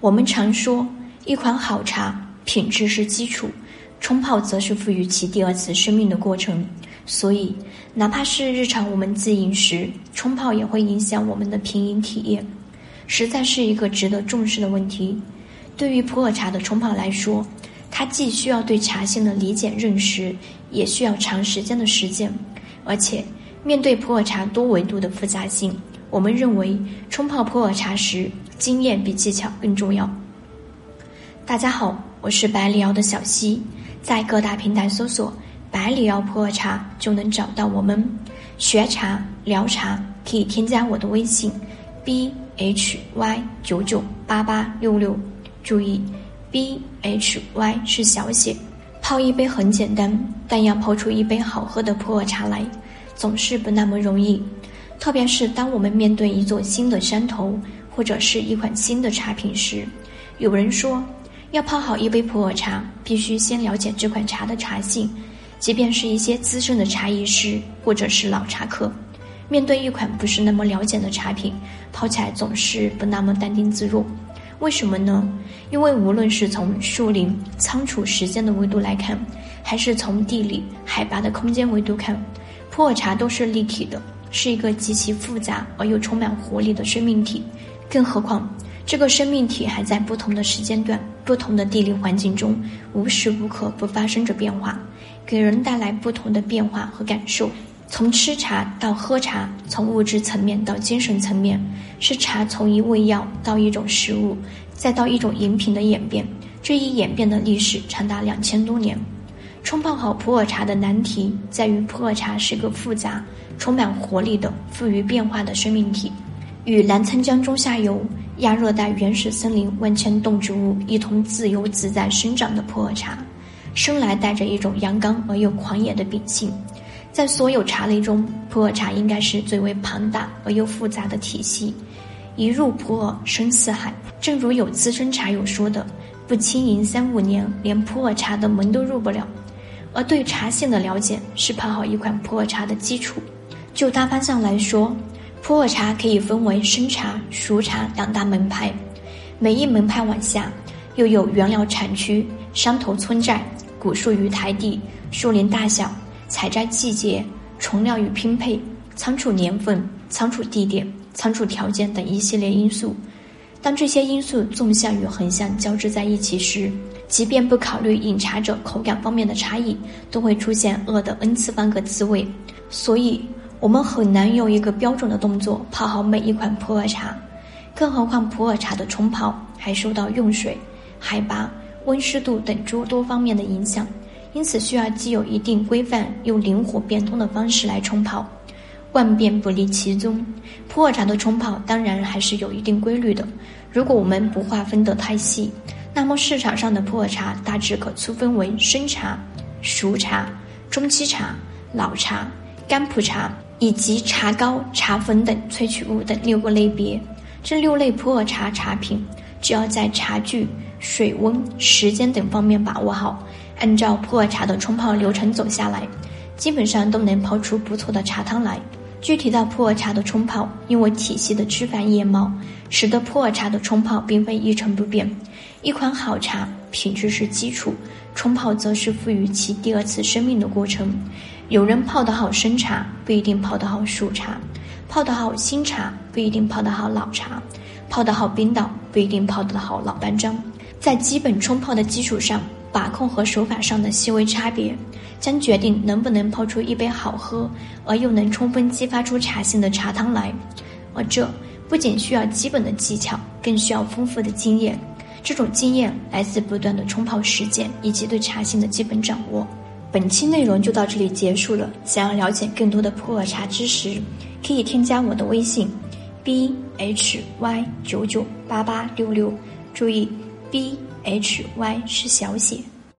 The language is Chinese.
我们常说，一款好茶品质是基础，冲泡则是赋予其第二次生命的过程。所以，哪怕是日常我们自饮时，冲泡也会影响我们的品饮体验，实在是一个值得重视的问题。对于普洱茶的冲泡来说，它既需要对茶性的理解认识，也需要长时间的实践。而且，面对普洱茶多维度的复杂性，我们认为冲泡普洱茶时。经验比技巧更重要。大家好，我是百里瑶的小溪，在各大平台搜索“百里瑶普洱茶”就能找到我们。学茶聊茶可以添加我的微信 b h y 九九八八六六，注意 b h y 是小写。泡一杯很简单，但要泡出一杯好喝的普洱茶来，总是不那么容易。特别是当我们面对一座新的山头。或者是一款新的茶品时，有人说，要泡好一杯普洱茶，必须先了解这款茶的茶性。即便是一些资深的茶艺师或者是老茶客，面对一款不是那么了解的茶品，泡起来总是不那么淡定自若。为什么呢？因为无论是从树林、仓储时间的维度来看，还是从地理、海拔的空间维度看，普洱茶都是立体的，是一个极其复杂而又充满活力的生命体。更何况，这个生命体还在不同的时间段、不同的地理环境中，无时无刻不发生着变化，给人带来不同的变化和感受。从吃茶到喝茶，从物质层面到精神层面，是茶从一味药到一种食物，再到一种饮品的演变。这一演变的历史长达两千多年。冲泡好普洱茶的难题在于，普洱茶是个复杂、充满活力的、富于变化的生命体。与澜沧江中下游亚热带原始森林万千动植物一同自由自在生长的普洱茶，生来带着一种阳刚而又狂野的秉性。在所有茶类中，普洱茶应该是最为庞大而又复杂的体系。一入普洱深似海，正如有资深茶友说的：“不轻盈三五年，连普洱茶的门都入不了。”而对茶性的了解是泡好一款普洱茶的基础。就大方向来说。普洱茶可以分为生茶、熟茶两大门派，每一门派往下，又有原料产区、山头村寨、古树与台地、树林大小、采摘季节、虫料与拼配、仓储年份、仓储地点、仓储条件等一系列因素。当这些因素纵向与横向交织在一起时，即便不考虑饮茶者口感方面的差异，都会出现恶的 n 次方个滋味。所以。我们很难用一个标准的动作泡好每一款普洱茶，更何况普洱茶的冲泡还受到用水、海拔、温湿度等诸多方面的影响，因此需要既有一定规范又灵活变通的方式来冲泡，万变不离其宗。普洱茶的冲泡当然还是有一定规律的，如果我们不划分得太细，那么市场上的普洱茶大致可粗分为生茶、熟茶、中期茶、老茶、干普茶。以及茶膏、茶粉等萃取物等六个类别，这六类普洱茶茶品，只要在茶具、水温、时间等方面把握好，按照普洱茶的冲泡流程走下来，基本上都能泡出不错的茶汤来。具体到普洱茶的冲泡，因为体系的枝繁叶茂，使得普洱茶的冲泡并非一成不变。一款好茶，品质是基础，冲泡则是赋予其第二次生命的过程。有人泡得好生茶，不一定泡得好熟茶；泡得好新茶，不一定泡得好老茶；泡得好冰岛，不一定泡得好老班章。在基本冲泡的基础上，把控和手法上的细微差别，将决定能不能泡出一杯好喝而又能充分激发出茶性的茶汤来。而这不仅需要基本的技巧，更需要丰富的经验。这种经验来自不断的冲泡实践以及对茶性的基本掌握。本期内容就到这里结束了。想要了解更多的普洱茶知识，可以添加我的微信：b h y 九九八八六六。注意，b h y 是小写。